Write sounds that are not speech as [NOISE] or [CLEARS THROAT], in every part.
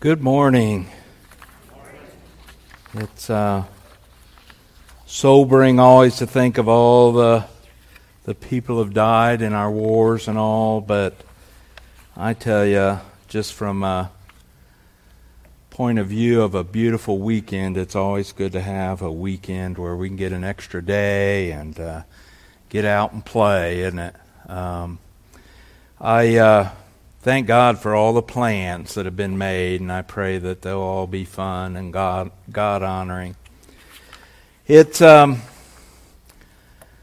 Good morning. It's uh, sobering always to think of all the the people who have died in our wars and all, but I tell you, just from a point of view of a beautiful weekend, it's always good to have a weekend where we can get an extra day and uh, get out and play, isn't it? Um, I uh, thank God for all the plans that have been made, and I pray that they'll all be fun and God God honoring. It's um,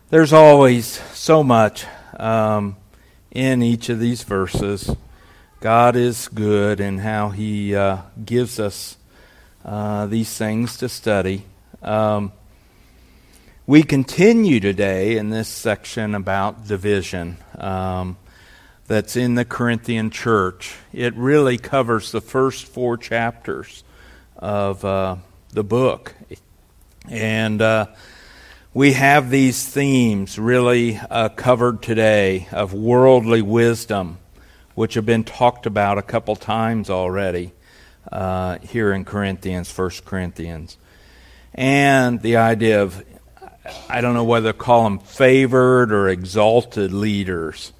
there's always so much um, in each of these verses. God is good in how He uh, gives us uh, these things to study. Um, we continue today in this section about division. Um, that's in the Corinthian church. It really covers the first four chapters of uh, the book. And uh, we have these themes really uh, covered today of worldly wisdom, which have been talked about a couple times already uh, here in Corinthians, First Corinthians. And the idea of, I don't know whether to call them favored or exalted leaders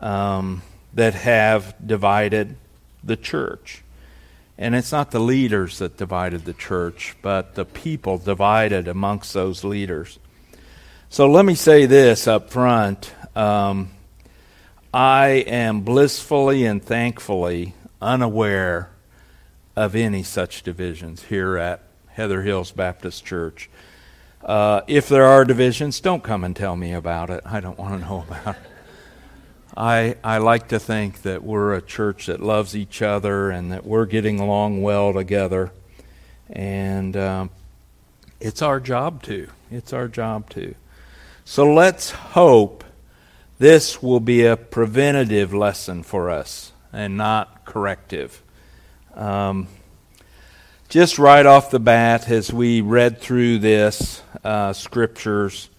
um, that have divided the church. And it's not the leaders that divided the church, but the people divided amongst those leaders. So let me say this up front. Um, I am blissfully and thankfully unaware of any such divisions here at Heather Hills Baptist Church. Uh, if there are divisions, don't come and tell me about it. I don't want to know about it. I, I like to think that we're a church that loves each other and that we're getting along well together. And um, it's our job to. It's our job to. So let's hope this will be a preventative lesson for us and not corrective. Um, just right off the bat, as we read through this uh, scriptures,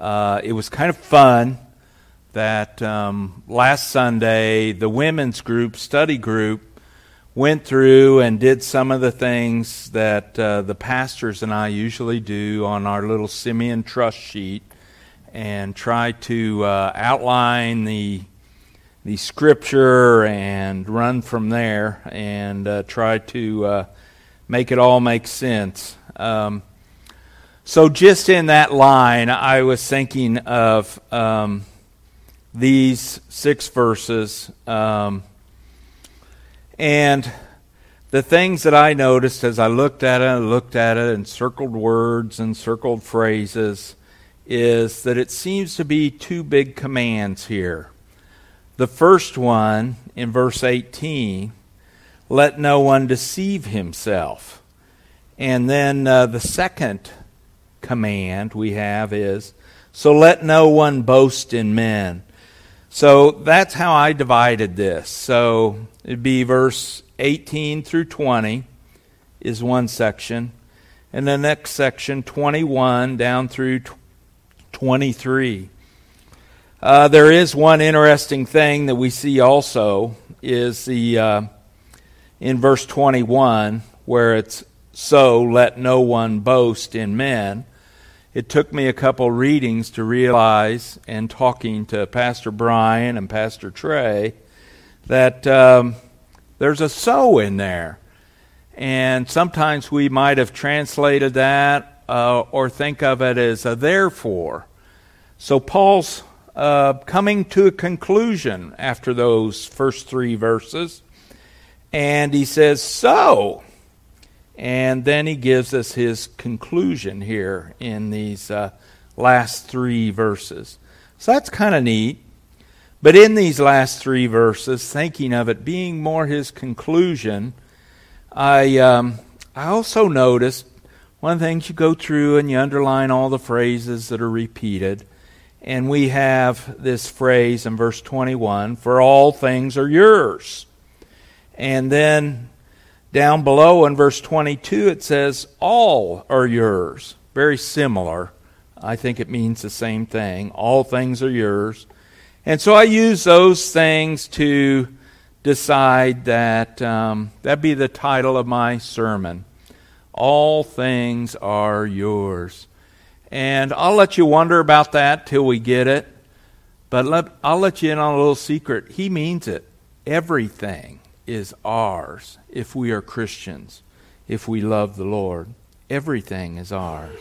uh, it was kind of fun that um, last Sunday the women's group, study group, went through and did some of the things that uh, the pastors and I usually do on our little Simeon trust sheet and try to uh, outline the the scripture and run from there and uh, try to uh, make it all make sense. Um, so, just in that line, I was thinking of um, these six verses. Um, and the things that I noticed as I looked at it and looked at it and circled words and circled phrases is that it seems to be two big commands here. The first one in verse 18 let no one deceive himself. And then uh, the second command we have is so let no one boast in men. So that's how I divided this. So it'd be verse 18 through 20 is one section, and the next section, 21 down through 23. Uh, there is one interesting thing that we see also is the uh, in verse 21 where it's so let no one boast in men it took me a couple readings to realize, and talking to Pastor Brian and Pastor Trey, that um, there's a so in there. And sometimes we might have translated that uh, or think of it as a therefore. So Paul's uh, coming to a conclusion after those first three verses. And he says, So, and then he gives us his conclusion here in these uh, last three verses. So that's kind of neat. But in these last three verses, thinking of it being more his conclusion, I, um, I also noticed one of the things you go through and you underline all the phrases that are repeated. And we have this phrase in verse 21 for all things are yours. And then down below in verse 22, it says, All are yours. Very similar. I think it means the same thing. All things are yours. And so I use those things to decide that um, that'd be the title of my sermon. All things are yours. And I'll let you wonder about that till we get it. But let, I'll let you in on a little secret. He means it. Everything is ours if we are Christians, if we love the Lord. Everything is ours.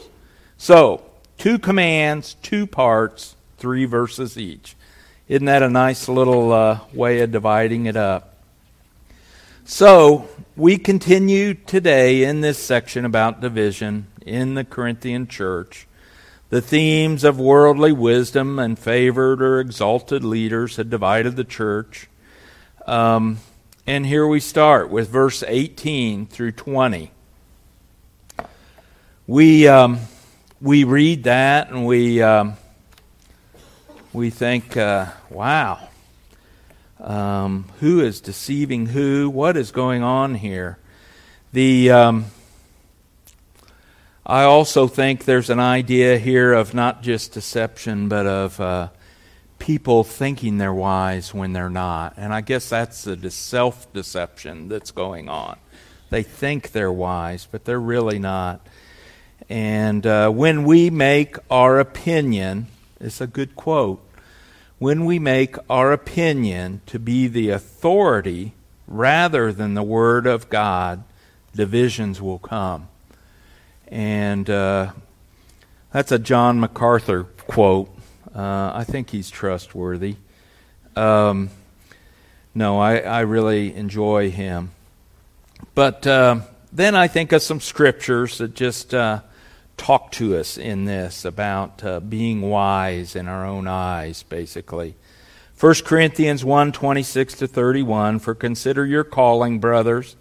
So, two commands, two parts, three verses each. Isn't that a nice little uh, way of dividing it up? So, we continue today in this section about division in the Corinthian church. The themes of worldly wisdom and favored or exalted leaders had divided the church. Um, and here we start with verse 18 through 20. We, um, we read that and we. Um, we think, uh, wow, um, who is deceiving who? What is going on here? The um, I also think there's an idea here of not just deception, but of uh, people thinking they're wise when they're not. And I guess that's the self deception that's going on. They think they're wise, but they're really not. And uh, when we make our opinion, it's a good quote, when we make our opinion to be the authority rather than the Word of God, divisions will come. And uh, that's a John MacArthur quote. Uh, I think he's trustworthy. Um, no, I, I really enjoy him. But uh, then I think of some scriptures that just uh, talk to us in this about uh, being wise in our own eyes, basically. 1 Corinthians 1 26 to 31 For consider your calling, brothers.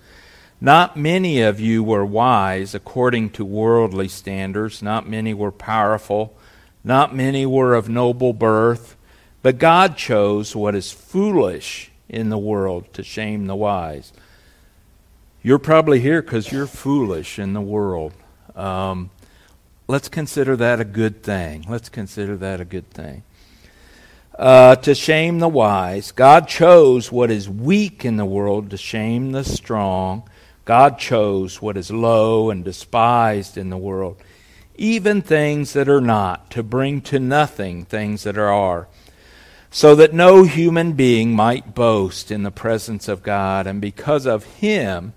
Not many of you were wise according to worldly standards, not many were powerful, not many were of noble birth, but God chose what is foolish in the world to shame the wise. You're probably here because you're foolish in the world. Um, let's consider that a good thing. Let's consider that a good thing. Uh, to shame the wise. God chose what is weak in the world to shame the strong. God chose what is low and despised in the world, even things that are not, to bring to nothing things that are, so that no human being might boast in the presence of God. And because of him,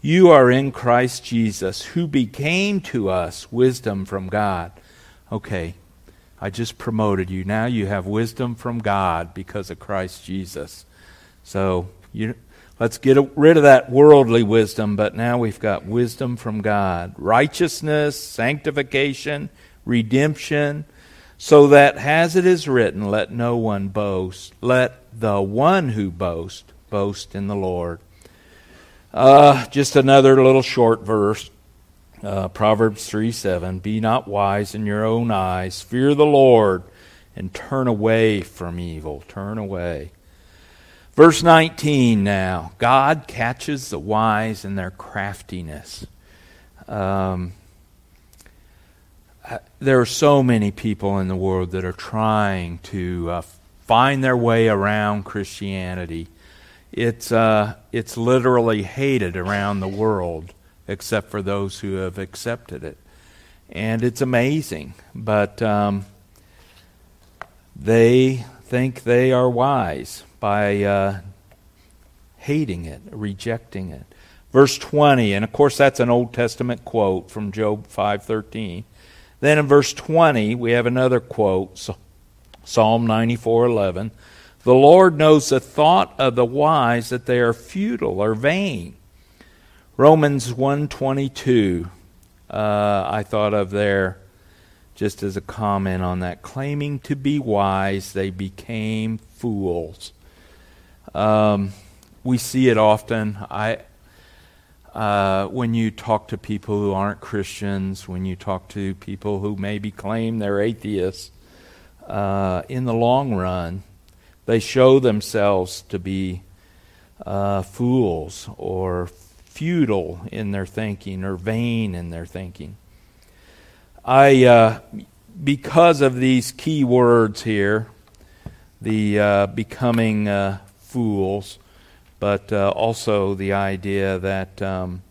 you are in Christ Jesus, who became to us wisdom from God. Okay, I just promoted you. Now you have wisdom from God because of Christ Jesus. So you, let's get rid of that worldly wisdom, but now we've got wisdom from God. Righteousness, sanctification, redemption, so that as it is written, let no one boast. Let the one who boasts boast in the Lord. Uh, just another little short verse. Uh, Proverbs 3 7. Be not wise in your own eyes. Fear the Lord and turn away from evil. Turn away. Verse 19 now. God catches the wise in their craftiness. Um, uh, there are so many people in the world that are trying to uh, find their way around Christianity it's, uh, it's literally hated around the world, except for those who have accepted it. And it's amazing. But um, they think they are wise by uh, hating it, rejecting it. Verse 20, and of course that's an Old Testament quote from Job 5:13. Then in verse 20 we have another quote, Psalm 94:11. The Lord knows the thought of the wise that they are futile or vain. Romans 122 uh, I thought of there just as a comment on that. Claiming to be wise, they became fools. Um, we see it often. I, uh, when you talk to people who aren't Christians, when you talk to people who maybe claim they're atheists, uh, in the long run, they show themselves to be uh, fools or futile in their thinking or vain in their thinking. I, uh, because of these key words here, the uh, becoming uh, fools, but uh, also the idea that um,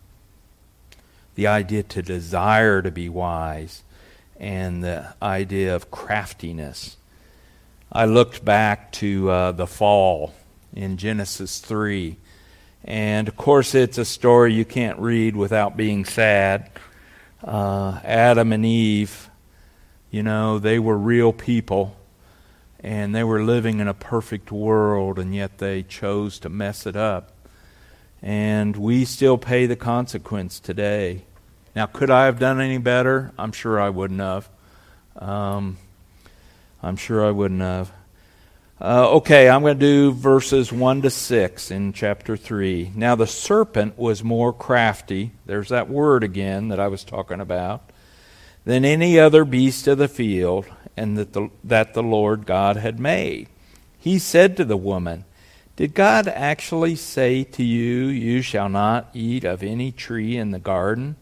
the idea to desire to be wise and the idea of craftiness. I looked back to uh, the fall in Genesis 3. And of course, it's a story you can't read without being sad. Uh, Adam and Eve, you know, they were real people and they were living in a perfect world, and yet they chose to mess it up. And we still pay the consequence today. Now, could I have done any better? I'm sure I wouldn't have. Um, I'm sure I wouldn't have. Uh, okay, I'm going to do verses 1 to 6 in chapter 3. Now the serpent was more crafty, there's that word again that I was talking about, than any other beast of the field and that the, that the Lord God had made. He said to the woman, Did God actually say to you, You shall not eat of any tree in the garden?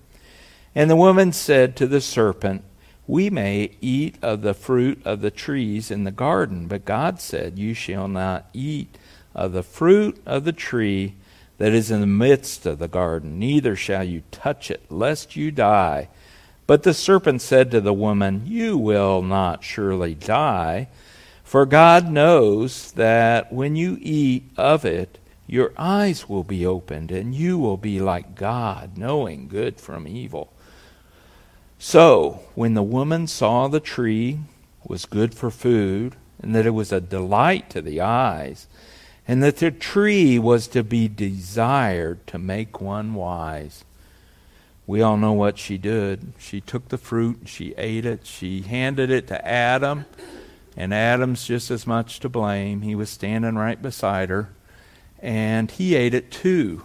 And the woman said to the serpent, we may eat of the fruit of the trees in the garden, but God said, You shall not eat of the fruit of the tree that is in the midst of the garden, neither shall you touch it, lest you die. But the serpent said to the woman, You will not surely die, for God knows that when you eat of it, your eyes will be opened, and you will be like God, knowing good from evil. So, when the woman saw the tree was good for food, and that it was a delight to the eyes, and that the tree was to be desired to make one wise, we all know what she did. She took the fruit, she ate it, she handed it to Adam, and Adam's just as much to blame. He was standing right beside her, and he ate it too.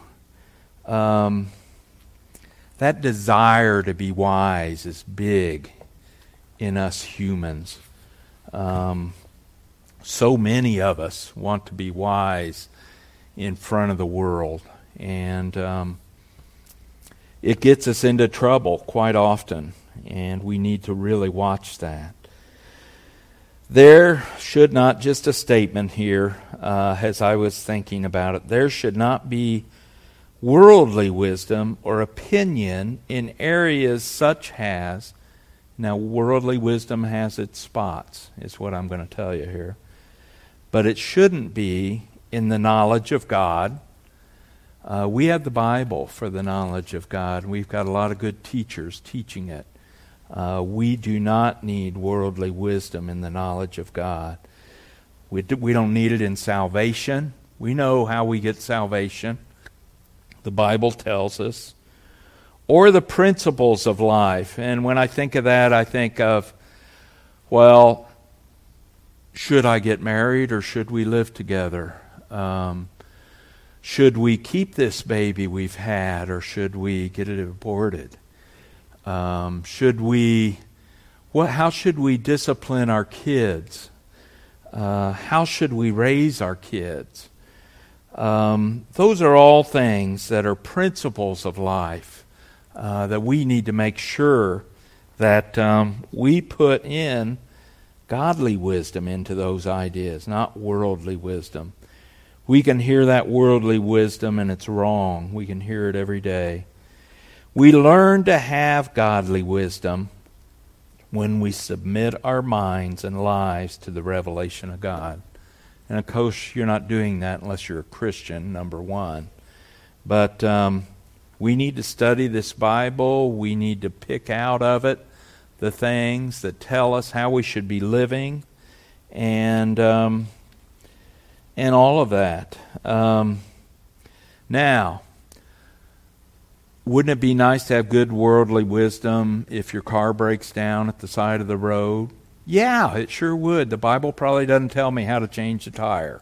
Um, that desire to be wise is big in us humans. Um, so many of us want to be wise in front of the world, and um, it gets us into trouble quite often, and we need to really watch that. There should not, just a statement here, uh, as I was thinking about it, there should not be worldly wisdom or opinion in areas such as now worldly wisdom has its spots is what i'm going to tell you here but it shouldn't be in the knowledge of god uh, we have the bible for the knowledge of god and we've got a lot of good teachers teaching it. Uh, we do not need worldly wisdom in the knowledge of god. We, do, we don't need it in salvation. We know how we get salvation. The Bible tells us, or the principles of life. And when I think of that, I think of, well, should I get married or should we live together? Um, should we keep this baby we've had or should we get it aborted? Um, should we, what, how should we discipline our kids? Uh, how should we raise our kids? Um, those are all things that are principles of life uh, that we need to make sure that um, we put in godly wisdom into those ideas, not worldly wisdom. We can hear that worldly wisdom and it's wrong. We can hear it every day. We learn to have godly wisdom when we submit our minds and lives to the revelation of God. And of course, you're not doing that unless you're a Christian, number one. But um, we need to study this Bible. We need to pick out of it the things that tell us how we should be living, and um, and all of that. Um, now, wouldn't it be nice to have good worldly wisdom if your car breaks down at the side of the road? Yeah, it sure would. The Bible probably doesn't tell me how to change the tire.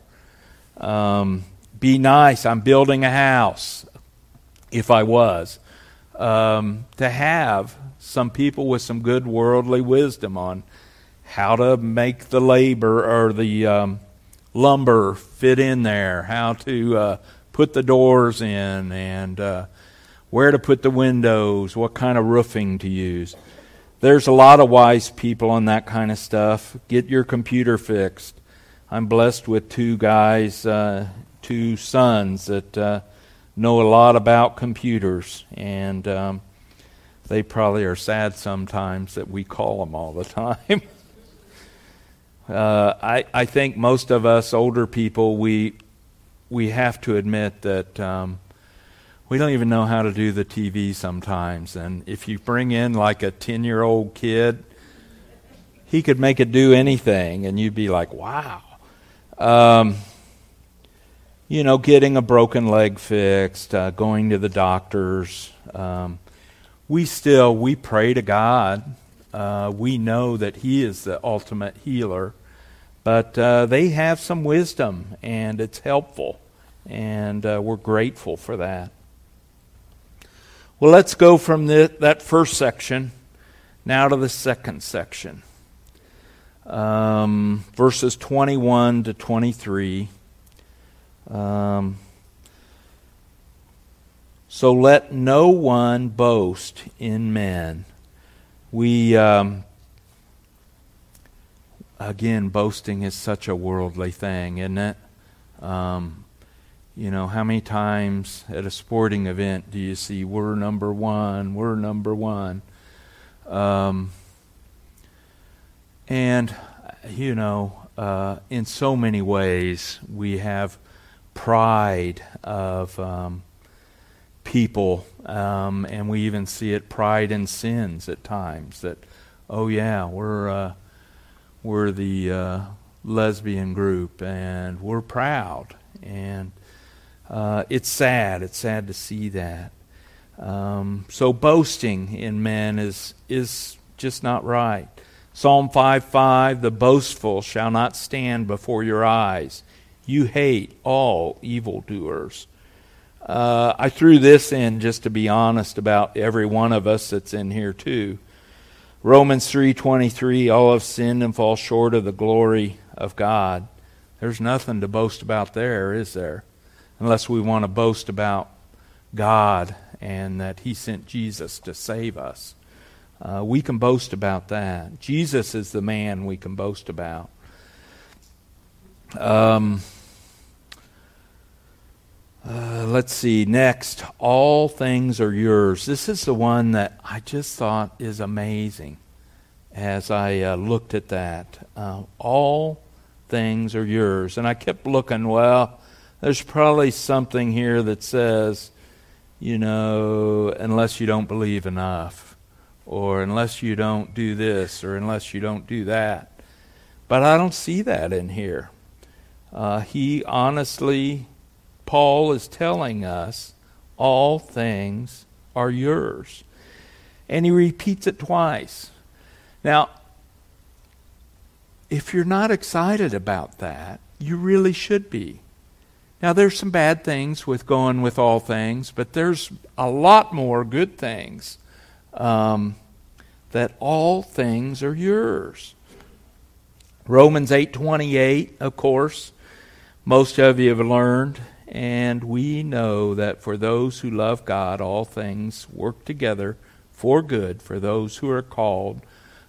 Um, be nice. I'm building a house, if I was. Um, to have some people with some good worldly wisdom on how to make the labor or the um, lumber fit in there, how to uh, put the doors in, and uh, where to put the windows, what kind of roofing to use. There's a lot of wise people on that kind of stuff. Get your computer fixed. I'm blessed with two guys uh, two sons that uh, know a lot about computers, and um, they probably are sad sometimes that we call them all the [LAUGHS] time. Uh, I, I think most of us older people, we, we have to admit that um, we don't even know how to do the TV sometimes. And if you bring in like a 10 year old kid, he could make it do anything, and you'd be like, wow. Um, you know, getting a broken leg fixed, uh, going to the doctors. Um, we still we pray to God. Uh, we know that He is the ultimate healer, but uh, they have some wisdom, and it's helpful, and uh, we're grateful for that. Well, let's go from the, that first section now to the second section, um, verses 21 to 23. Um, so let no one boast in men. We, um, again, boasting is such a worldly thing, isn't it? Um, you know, how many times at a sporting event do you see, we're number one, we're number one? Um, and, you know, uh, in so many ways, we have pride of um, people, um, and we even see it pride in sins at times. That, oh yeah, we're uh, we're the uh, lesbian group, and we're proud, and uh, it's sad. It's sad to see that. Um, so boasting in men is is just not right. Psalm 5 5 The boastful shall not stand before your eyes. You hate all evildoers. Uh, I threw this in just to be honest about every one of us that's in here too. Romans 3:23 all have sinned and fall short of the glory of God. There's nothing to boast about there, is there? Unless we want to boast about God and that he sent Jesus to save us. Uh, we can boast about that. Jesus is the man we can boast about. Um, uh, let's see. Next, all things are yours. This is the one that I just thought is amazing as I uh, looked at that. Uh, all things are yours. And I kept looking, well, there's probably something here that says, you know, unless you don't believe enough, or unless you don't do this, or unless you don't do that. But I don't see that in here. Uh, he honestly, Paul is telling us, all things are yours. And he repeats it twice. Now, if you're not excited about that, you really should be. Now, there's some bad things with going with all things, but there's a lot more good things. Um, that all things are yours. Romans 8:28, of course, most of you have learned, and we know that for those who love God, all things work together for good for those who are called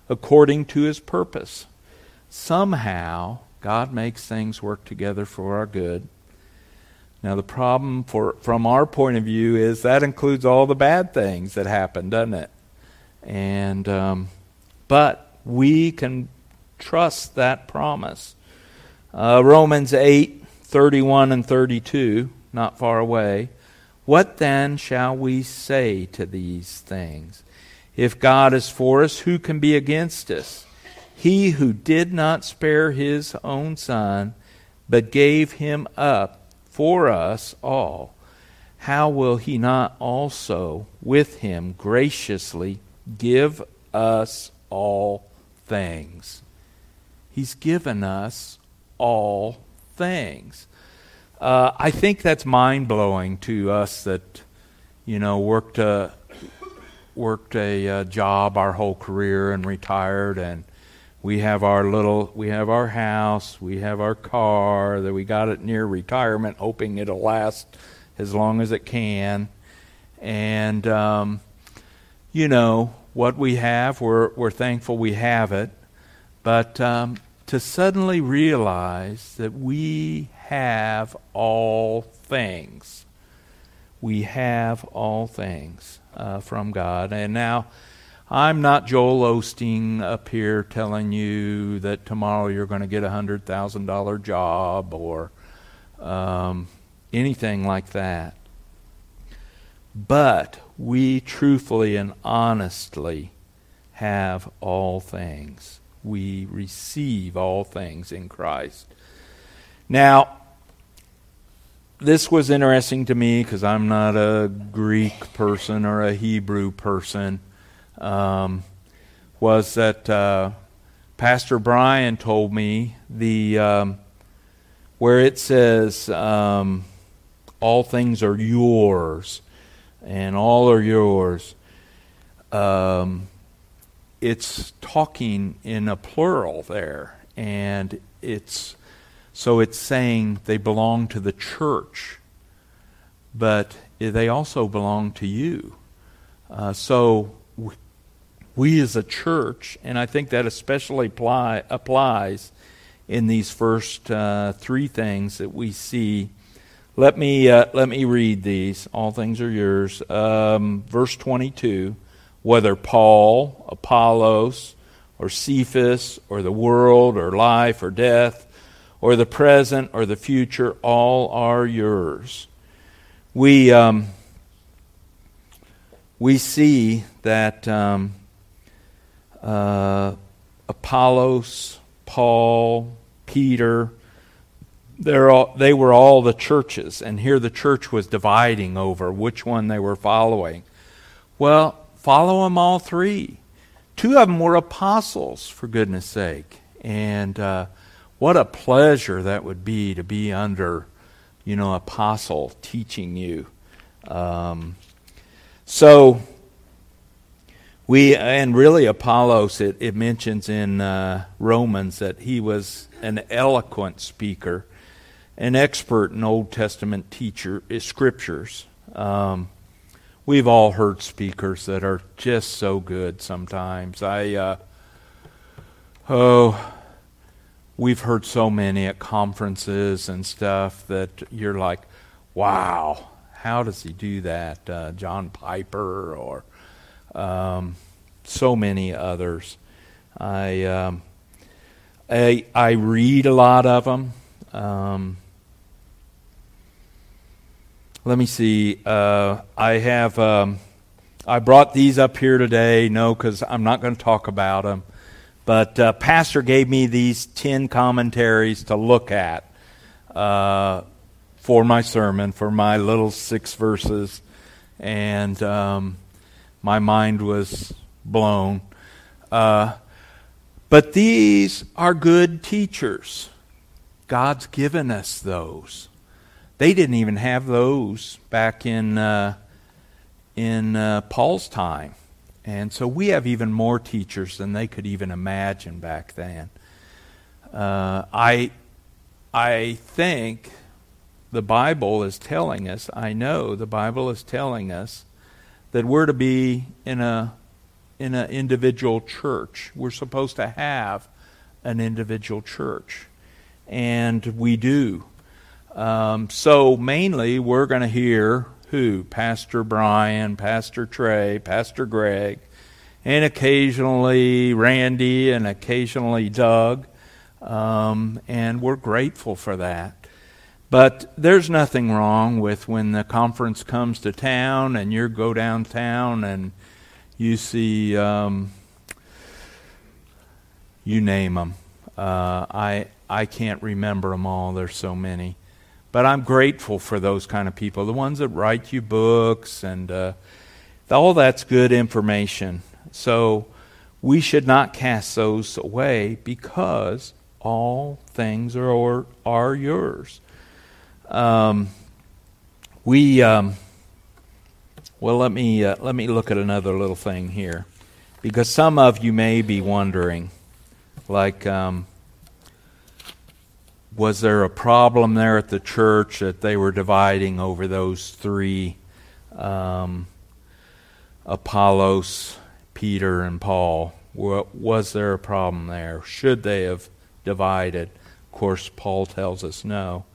according to his purpose. Somehow, God makes things work together for our good. Now, the problem for, from our point of view is that includes all the bad things that happen, doesn't it? And, um, but we can trust that promise. Uh, Romans 8 31 and 32, not far away. What then shall we say to these things? If God is for us, who can be against us? He who did not spare his own son, but gave him up for us all, how will he not also with him graciously give us all things? He's given us all things. Uh, I think that's mind blowing to us that, you know, worked a, worked a uh, job our whole career and retired and we have our little we have our house we have our car that we got it near retirement hoping it'll last as long as it can and um, you know what we have we're, we're thankful we have it but um, to suddenly realize that we have all things. We have all things uh, from God. And now, I'm not Joel Osteen up here telling you that tomorrow you're going to get a $100,000 job or um, anything like that. But we truthfully and honestly have all things. We receive all things in Christ. Now, this was interesting to me because I'm not a Greek person or a Hebrew person. Um, was that uh, Pastor Brian told me the um, where it says um, all things are yours and all are yours. Um, it's talking in a plural there, and it's so it's saying they belong to the church, but they also belong to you. Uh, so we as a church, and I think that especially apply, applies in these first uh, three things that we see let me, uh, let me read these. All things are yours. Um, verse 22 whether Paul, Apollos, or Cephas, or the world, or life, or death, or the present, or the future, all are yours. We, um, we see that um, uh, Apollos, Paul, Peter, all, they were all the churches, and here the church was dividing over which one they were following. Well, follow them all three. Two of them were apostles, for goodness sake. And uh, what a pleasure that would be to be under, you know, apostle teaching you. Um, so, we, and really, Apollos, it, it mentions in uh, Romans that he was an eloquent speaker an expert in Old Testament teacher eh, scriptures. Um, we've all heard speakers that are just so good. Sometimes I, uh, oh, we've heard so many at conferences and stuff that you're like, wow, how does he do that? Uh, John Piper or um, so many others. I, um, I I read a lot of them. Um, let me see. Uh, I have. Um, I brought these up here today. No, because I'm not going to talk about them. But uh, Pastor gave me these ten commentaries to look at uh, for my sermon, for my little six verses, and um, my mind was blown. Uh, but these are good teachers. God's given us those. They didn't even have those back in uh, in uh, Paul's time, and so we have even more teachers than they could even imagine back then. Uh, I I think the Bible is telling us. I know the Bible is telling us that we're to be in a in an individual church. We're supposed to have an individual church, and we do. Um, so mainly we're going to hear who? Pastor Brian, Pastor Trey, Pastor Greg, and occasionally Randy and occasionally Doug. Um, and we're grateful for that. But there's nothing wrong with when the conference comes to town and you go downtown and you see, um, you name them. Uh, I I can't remember them all. There's so many. But I'm grateful for those kind of people, the ones that write you books, and uh, all that's good information. So we should not cast those away because all things are are yours. Um, we um, well, let me uh, let me look at another little thing here, because some of you may be wondering, like. Um, was there a problem there at the church that they were dividing over those three um, Apollos, Peter, and Paul? Was there a problem there? Should they have divided. Of course, Paul tells us no.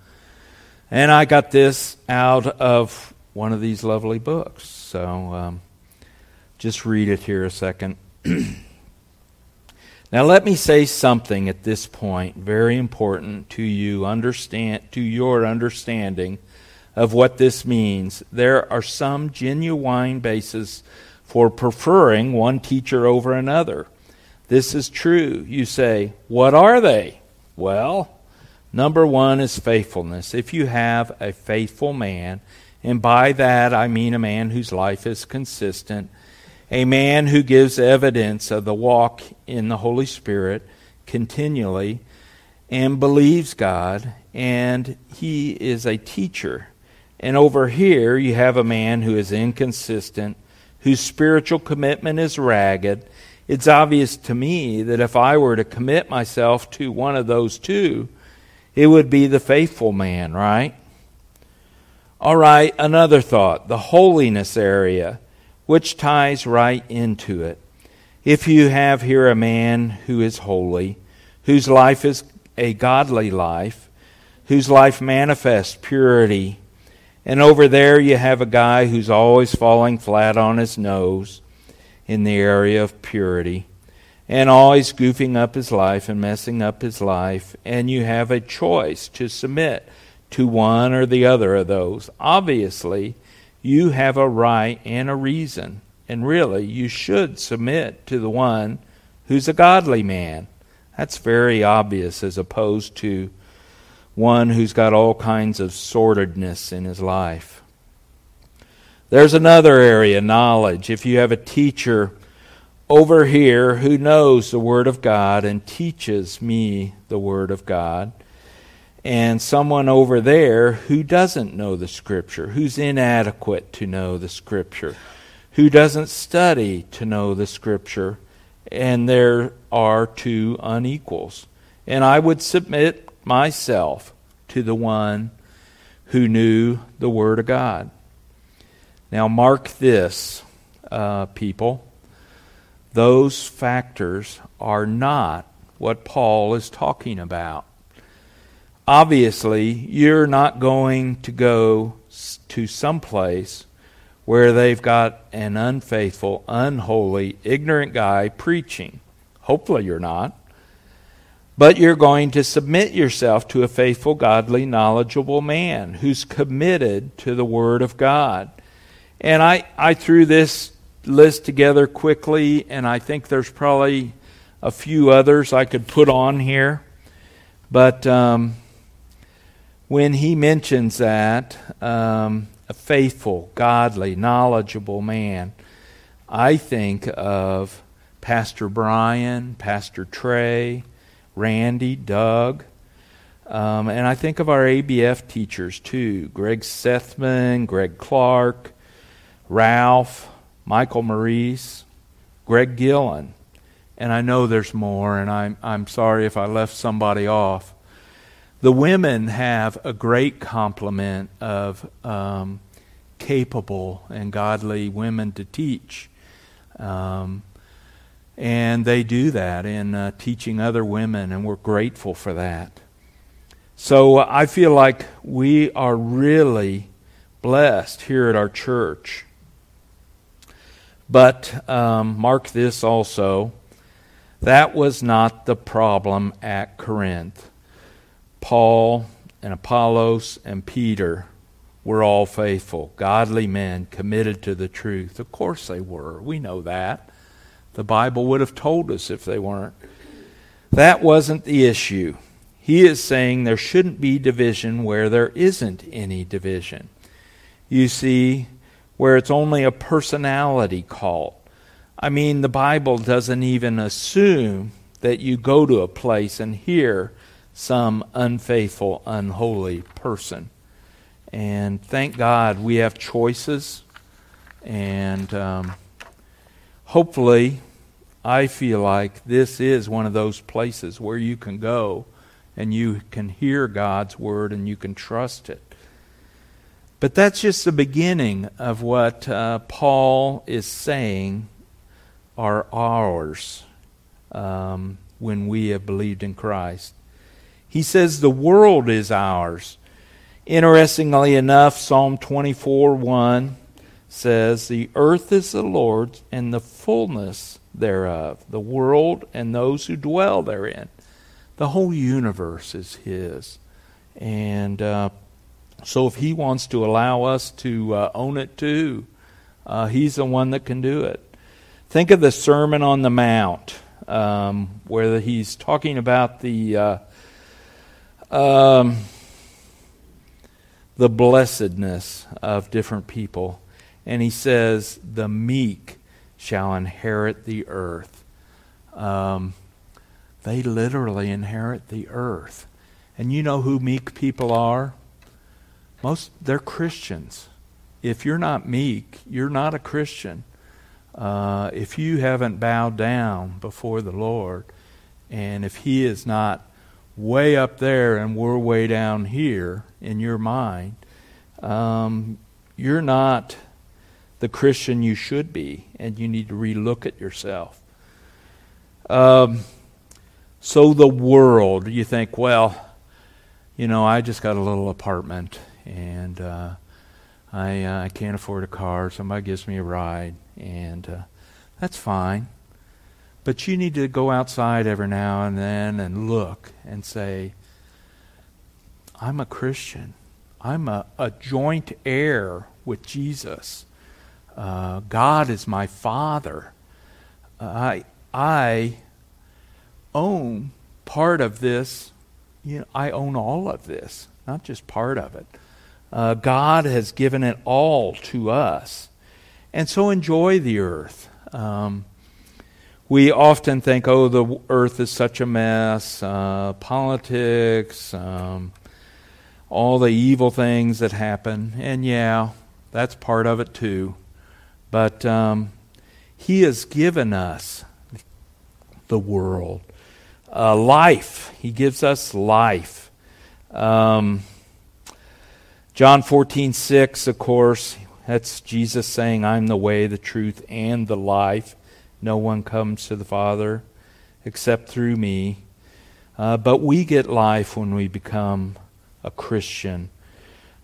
And I got this out of one of these lovely books. So um, just read it here a second. [CLEARS THROAT] now let me say something at this point very important to you understand to your understanding of what this means. There are some genuine bases for preferring one teacher over another. This is true. You say, what are they? Well, number one is faithfulness. If you have a faithful man, and by that I mean a man whose life is consistent, a man who gives evidence of the walk in the Holy Spirit continually and believes God, and he is a teacher. And over here, you have a man who is inconsistent, whose spiritual commitment is ragged. It's obvious to me that if I were to commit myself to one of those two, it would be the faithful man, right? All right, another thought the holiness area, which ties right into it. If you have here a man who is holy, whose life is a godly life, whose life manifests purity, and over there you have a guy who's always falling flat on his nose in the area of purity and always goofing up his life and messing up his life. And you have a choice to submit to one or the other of those. Obviously, you have a right and a reason. And really, you should submit to the one who's a godly man. That's very obvious as opposed to one who's got all kinds of sordidness in his life. There's another area, knowledge. If you have a teacher over here who knows the Word of God and teaches me the Word of God, and someone over there who doesn't know the Scripture, who's inadequate to know the Scripture, who doesn't study to know the Scripture, and there are two unequals. And I would submit myself to the one who knew the Word of God. Now, mark this, uh, people. Those factors are not what Paul is talking about. Obviously, you're not going to go to some place where they've got an unfaithful, unholy, ignorant guy preaching. Hopefully, you're not. But you're going to submit yourself to a faithful, godly, knowledgeable man who's committed to the Word of God. And I, I threw this list together quickly, and I think there's probably a few others I could put on here. But um, when he mentions that, um, a faithful, godly, knowledgeable man, I think of Pastor Brian, Pastor Trey, Randy, Doug. Um, and I think of our ABF teachers too Greg Sethman, Greg Clark, Ralph, Michael Maurice, Greg Gillen. And I know there's more, and I'm, I'm sorry if I left somebody off. The women have a great complement of um, capable and godly women to teach. Um, and they do that in uh, teaching other women, and we're grateful for that. So uh, I feel like we are really blessed here at our church. But um, mark this also that was not the problem at Corinth. Paul and Apollos and Peter were all faithful, godly men committed to the truth. Of course they were. We know that. The Bible would have told us if they weren't. That wasn't the issue. He is saying there shouldn't be division where there isn't any division. You see, where it's only a personality cult. I mean, the Bible doesn't even assume that you go to a place and hear some unfaithful, unholy person. And thank God we have choices. And um, hopefully, I feel like this is one of those places where you can go and you can hear God's word and you can trust it. But that's just the beginning of what uh, Paul is saying are ours um, when we have believed in Christ. He says the world is ours. Interestingly enough, Psalm 24 1 says, The earth is the Lord's and the fullness thereof, the world and those who dwell therein. The whole universe is His. And uh, so if He wants to allow us to uh, own it too, uh, He's the one that can do it. Think of the Sermon on the Mount, um, where He's talking about the. Um, the blessedness of different people. And he says, The meek shall inherit the earth. Um, they literally inherit the earth. And you know who meek people are? Most they're Christians. If you're not meek, you're not a Christian. Uh, if you haven't bowed down before the Lord, and if He is not way up there and we're way down here in your mind, um, you're not the Christian you should be, and you need to relook at yourself. Um, so the world, you think, well, you know, I just got a little apartment and uh, I uh, I can't afford a car. Somebody gives me a ride, and uh, that's fine. But you need to go outside every now and then and look and say, I'm a Christian. I'm a, a joint heir with Jesus. Uh, God is my Father. I, I own part of this. You know, I own all of this, not just part of it. Uh, God has given it all to us. And so enjoy the earth. Um, we often think, oh, the earth is such a mess, uh, politics, um, all the evil things that happen. And yeah, that's part of it too. But um, He has given us the world, uh, life. He gives us life. Um, John 14, 6, of course, that's Jesus saying, I'm the way, the truth, and the life. No one comes to the Father except through me. Uh, but we get life when we become a Christian.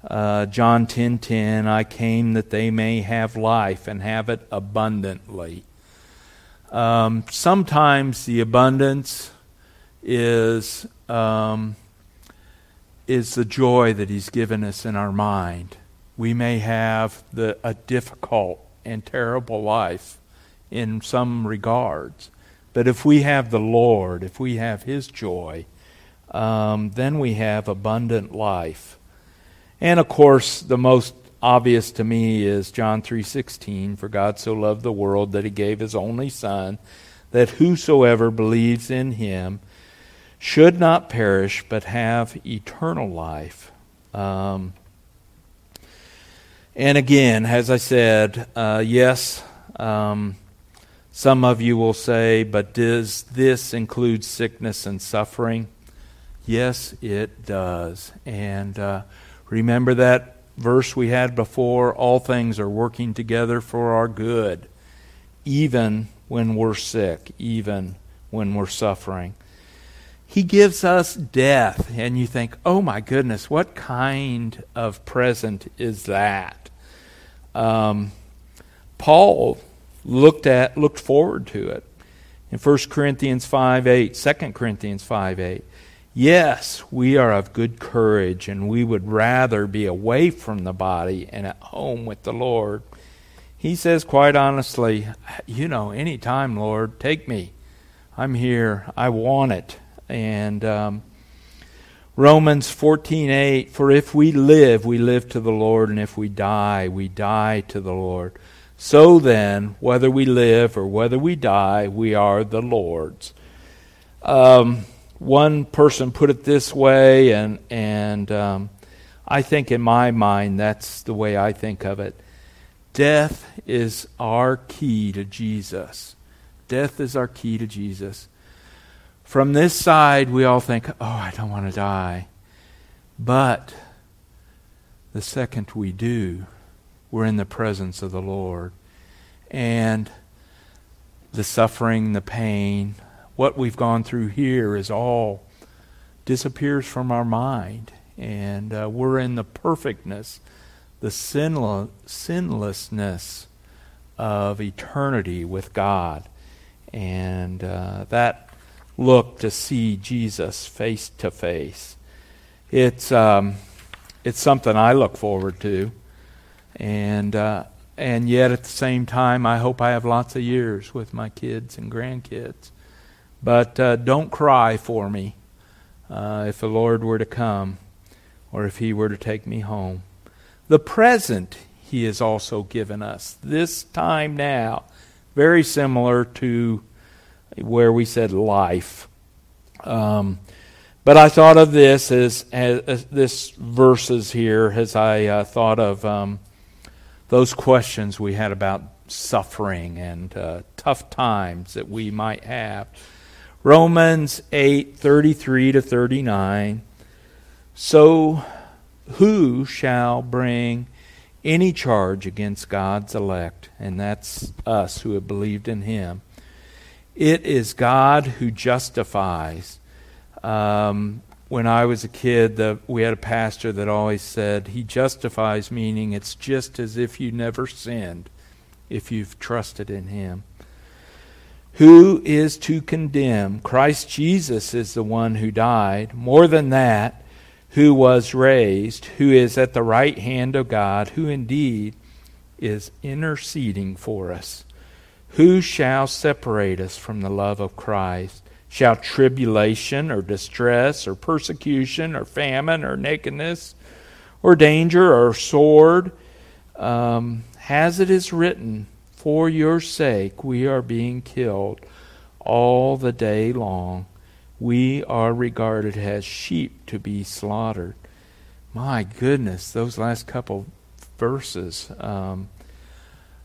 Uh, John 10:10 10, 10, I came that they may have life and have it abundantly. Um, sometimes the abundance is um, is the joy that He's given us in our mind. We may have the, a difficult and terrible life, in some regards. But if we have the Lord, if we have His joy, um, then we have abundant life. And of course, the most obvious to me is John 3:16, for God so loved the world that he gave his only son that whosoever believes in him should not perish but have eternal life. Um, and again, as I said, uh, yes, um, some of you will say, but does this include sickness and suffering? Yes, it does. And uh, remember that verse we had before all things are working together for our good, even when we're sick, even when we're suffering. He gives us death, and you think, oh my goodness, what kind of present is that? Um, Paul looked at looked forward to it. In 1 Corinthians 5 8, 2 Corinthians 5 8. Yes, we are of good courage, and we would rather be away from the body and at home with the Lord. He says quite honestly, You know, any time, Lord, take me. I'm here. I want it. And um, Romans 14:8 For if we live, we live to the Lord, and if we die, we die to the Lord. So then, whether we live or whether we die, we are the Lord's. Um, one person put it this way, and and um, I think in my mind that's the way I think of it. Death is our key to Jesus. Death is our key to Jesus. From this side, we all think, "Oh, I don't want to die," but the second we do, we're in the presence of the Lord. And the suffering, the pain, what we've gone through here is all disappears from our mind, and uh, we're in the perfectness, the sinless, sinlessness of eternity with God. And uh, that look to see Jesus face to face. It's, um, it's something I look forward to. And, uh, and yet at the same time, I hope I have lots of years with my kids and grandkids. But uh, don't cry for me uh, if the Lord were to come or if He were to take me home. The present He has also given us. This time now, very similar to where we said life. Um, but I thought of this as, as, as this verses here as I uh, thought of um, those questions we had about suffering and uh, tough times that we might have. Romans 8 33 to 39. So who shall bring any charge against God's elect? And that's us who have believed in Him. It is God who justifies. Um, when I was a kid, the, we had a pastor that always said, He justifies, meaning it's just as if you never sinned if you've trusted in Him. Who is to condemn? Christ Jesus is the one who died. More than that, who was raised, who is at the right hand of God, who indeed is interceding for us. Who shall separate us from the love of Christ? Shall tribulation or distress or persecution or famine or nakedness or danger or sword? Um, as it is written, for your sake we are being killed all the day long. We are regarded as sheep to be slaughtered. My goodness, those last couple verses, um,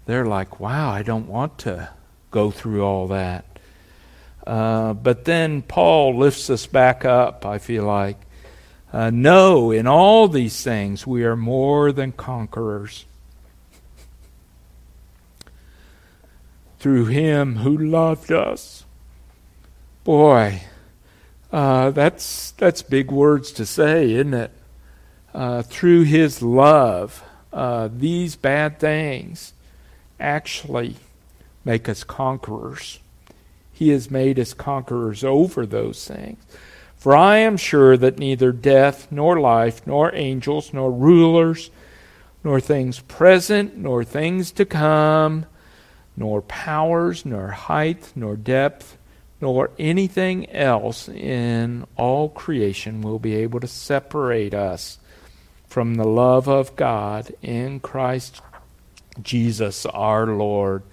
they're like, wow, I don't want to go through all that. Uh, but then Paul lifts us back up, I feel like. Uh, no, in all these things we are more than conquerors through him who loved us. Boy, uh, that's that's big words to say, isn't it? Uh, through his love, uh, these bad things actually make us conquerors. He has made us conquerors over those things. For I am sure that neither death, nor life, nor angels, nor rulers, nor things present, nor things to come, nor powers, nor height, nor depth, nor anything else in all creation will be able to separate us from the love of God in Christ Jesus our Lord.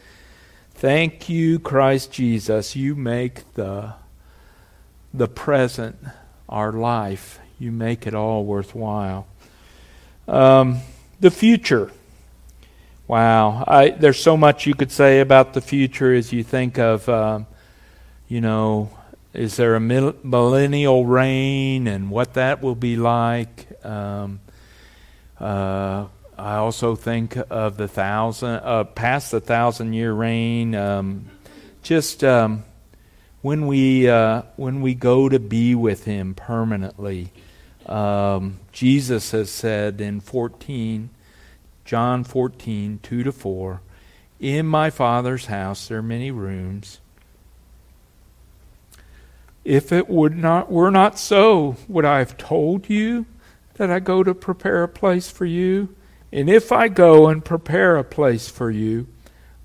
Thank you, Christ Jesus. You make the, the present our life. You make it all worthwhile. Um, the future. Wow, I, there's so much you could say about the future as you think of, um, you know, is there a millennial reign and what that will be like? Um, uh, I also think of the thousand, uh, past the thousand year reign. Um, just um, when we uh, when we go to be with Him permanently, um, Jesus has said in fourteen John 14, 2 to 4. In my Father's house there are many rooms. If it would not were not so, would I have told you that I go to prepare a place for you? And if I go and prepare a place for you,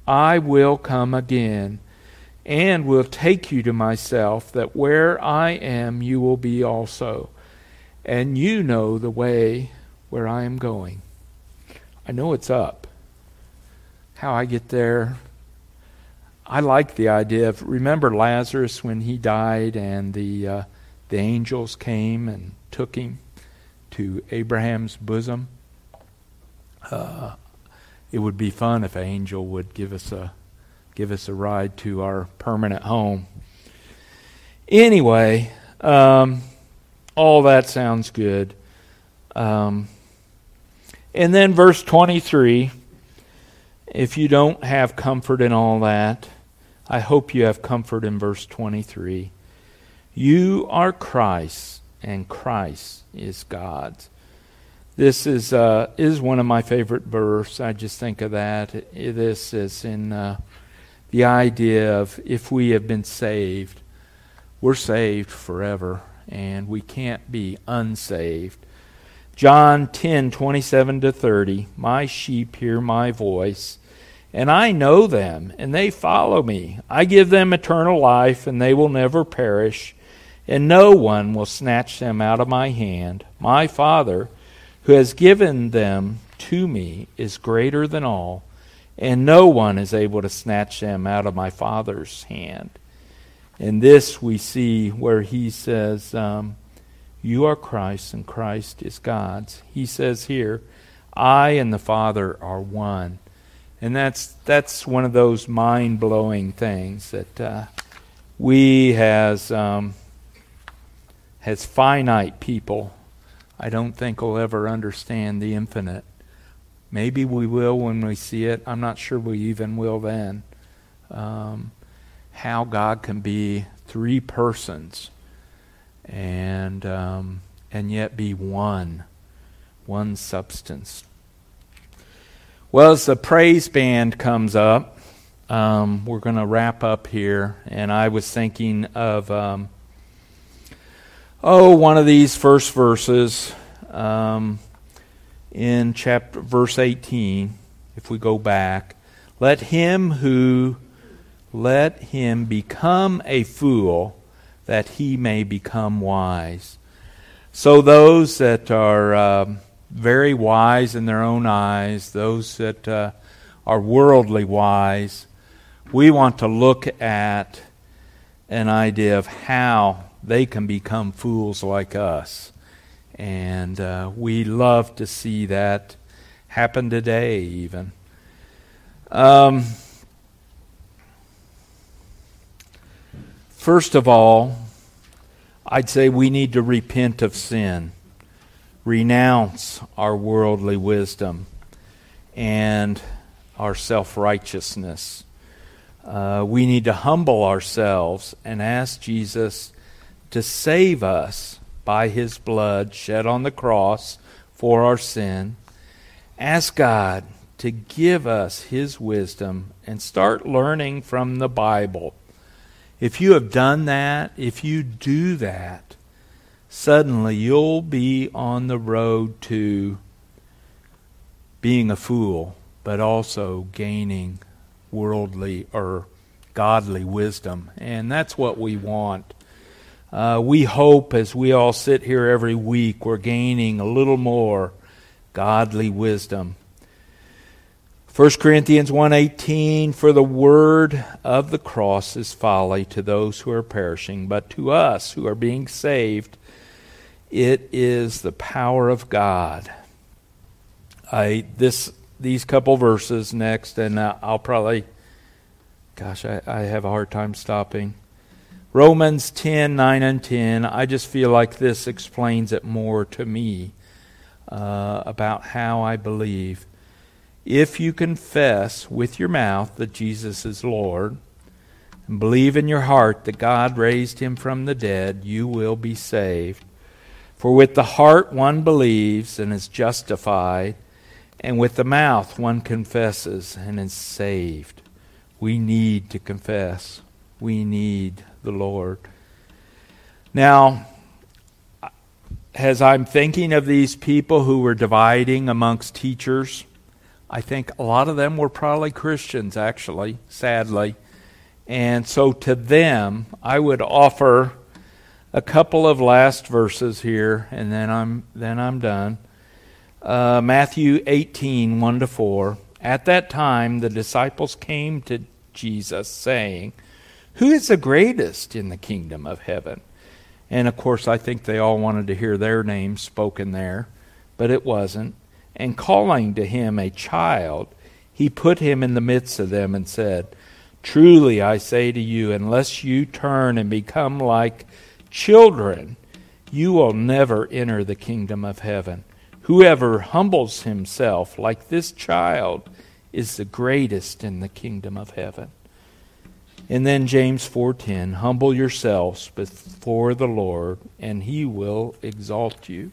I will come again and will take you to myself, that where I am you will be also. And you know the way where I am going. I know it's up. How I get there, I like the idea of remember Lazarus when he died and the uh, the angels came and took him to Abraham's bosom. Uh, it would be fun if an angel would give us a give us a ride to our permanent home. Anyway, um, all that sounds good. Um, and then verse 23 if you don't have comfort in all that, I hope you have comfort in verse 23. You are Christ, and Christ is God's. This is uh, is one of my favorite verses. I just think of that. This is in uh, the idea of if we have been saved, we're saved forever, and we can't be unsaved. John 10, 27 to 30. My sheep hear my voice, and I know them, and they follow me. I give them eternal life, and they will never perish, and no one will snatch them out of my hand. My Father, who has given them to me, is greater than all, and no one is able to snatch them out of my Father's hand. And this we see where he says, um, you are Christ, and Christ is God's. He says here, I and the Father are one. And that's, that's one of those mind blowing things that uh, we, as, um, as finite people, I don't think we'll ever understand the infinite. Maybe we will when we see it. I'm not sure we even will then. Um, how God can be three persons and um, and yet be one, one substance. Well, as the praise band comes up, um, we're going to wrap up here, and I was thinking of um, oh one of these first verses um, in chapter verse eighteen. If we go back, let him who let him become a fool that he may become wise. So, those that are um, very wise in their own eyes, those that uh, are worldly wise, we want to look at an idea of how they can become fools like us. And uh, we love to see that happen today, even. Um, First of all, I'd say we need to repent of sin, renounce our worldly wisdom and our self righteousness. Uh, we need to humble ourselves and ask Jesus to save us by his blood shed on the cross for our sin. Ask God to give us his wisdom and start learning from the Bible if you have done that, if you do that, suddenly you'll be on the road to being a fool, but also gaining worldly or godly wisdom. And that's what we want. Uh, we hope as we all sit here every week, we're gaining a little more godly wisdom. 1 Corinthians 1:18 for the word of the cross is folly to those who are perishing but to us who are being saved it is the power of God. I this these couple verses next and uh, I'll probably gosh I, I have a hard time stopping. Romans 10 9 and 10 I just feel like this explains it more to me uh, about how I believe if you confess with your mouth that Jesus is Lord and believe in your heart that God raised him from the dead, you will be saved. For with the heart one believes and is justified, and with the mouth one confesses and is saved. We need to confess. We need the Lord. Now, as I'm thinking of these people who were dividing amongst teachers, I think a lot of them were probably Christians, actually, sadly. And so to them, I would offer a couple of last verses here, and then I'm, then I'm done. Uh, Matthew 18, 1 to 4. At that time, the disciples came to Jesus, saying, Who is the greatest in the kingdom of heaven? And of course, I think they all wanted to hear their names spoken there, but it wasn't and calling to him a child, he put him in the midst of them and said, Truly I say to you, unless you turn and become like children, you will never enter the kingdom of heaven. Whoever humbles himself like this child is the greatest in the kingdom of heaven. And then James 4:10, humble yourselves before the Lord and he will exalt you.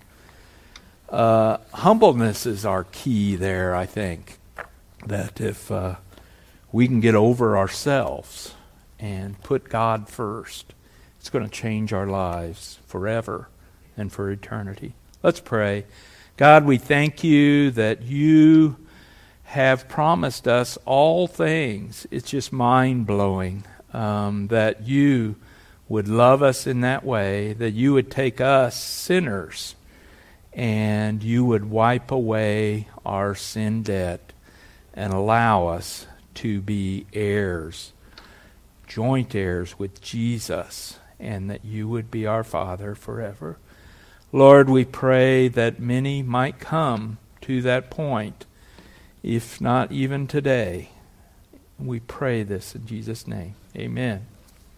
Uh, humbleness is our key there, I think. That if uh, we can get over ourselves and put God first, it's going to change our lives forever and for eternity. Let's pray. God, we thank you that you have promised us all things. It's just mind blowing um, that you would love us in that way, that you would take us, sinners, and you would wipe away our sin debt and allow us to be heirs, joint heirs with Jesus, and that you would be our Father forever. Lord, we pray that many might come to that point if not even today. We pray this in Jesus' name. Amen.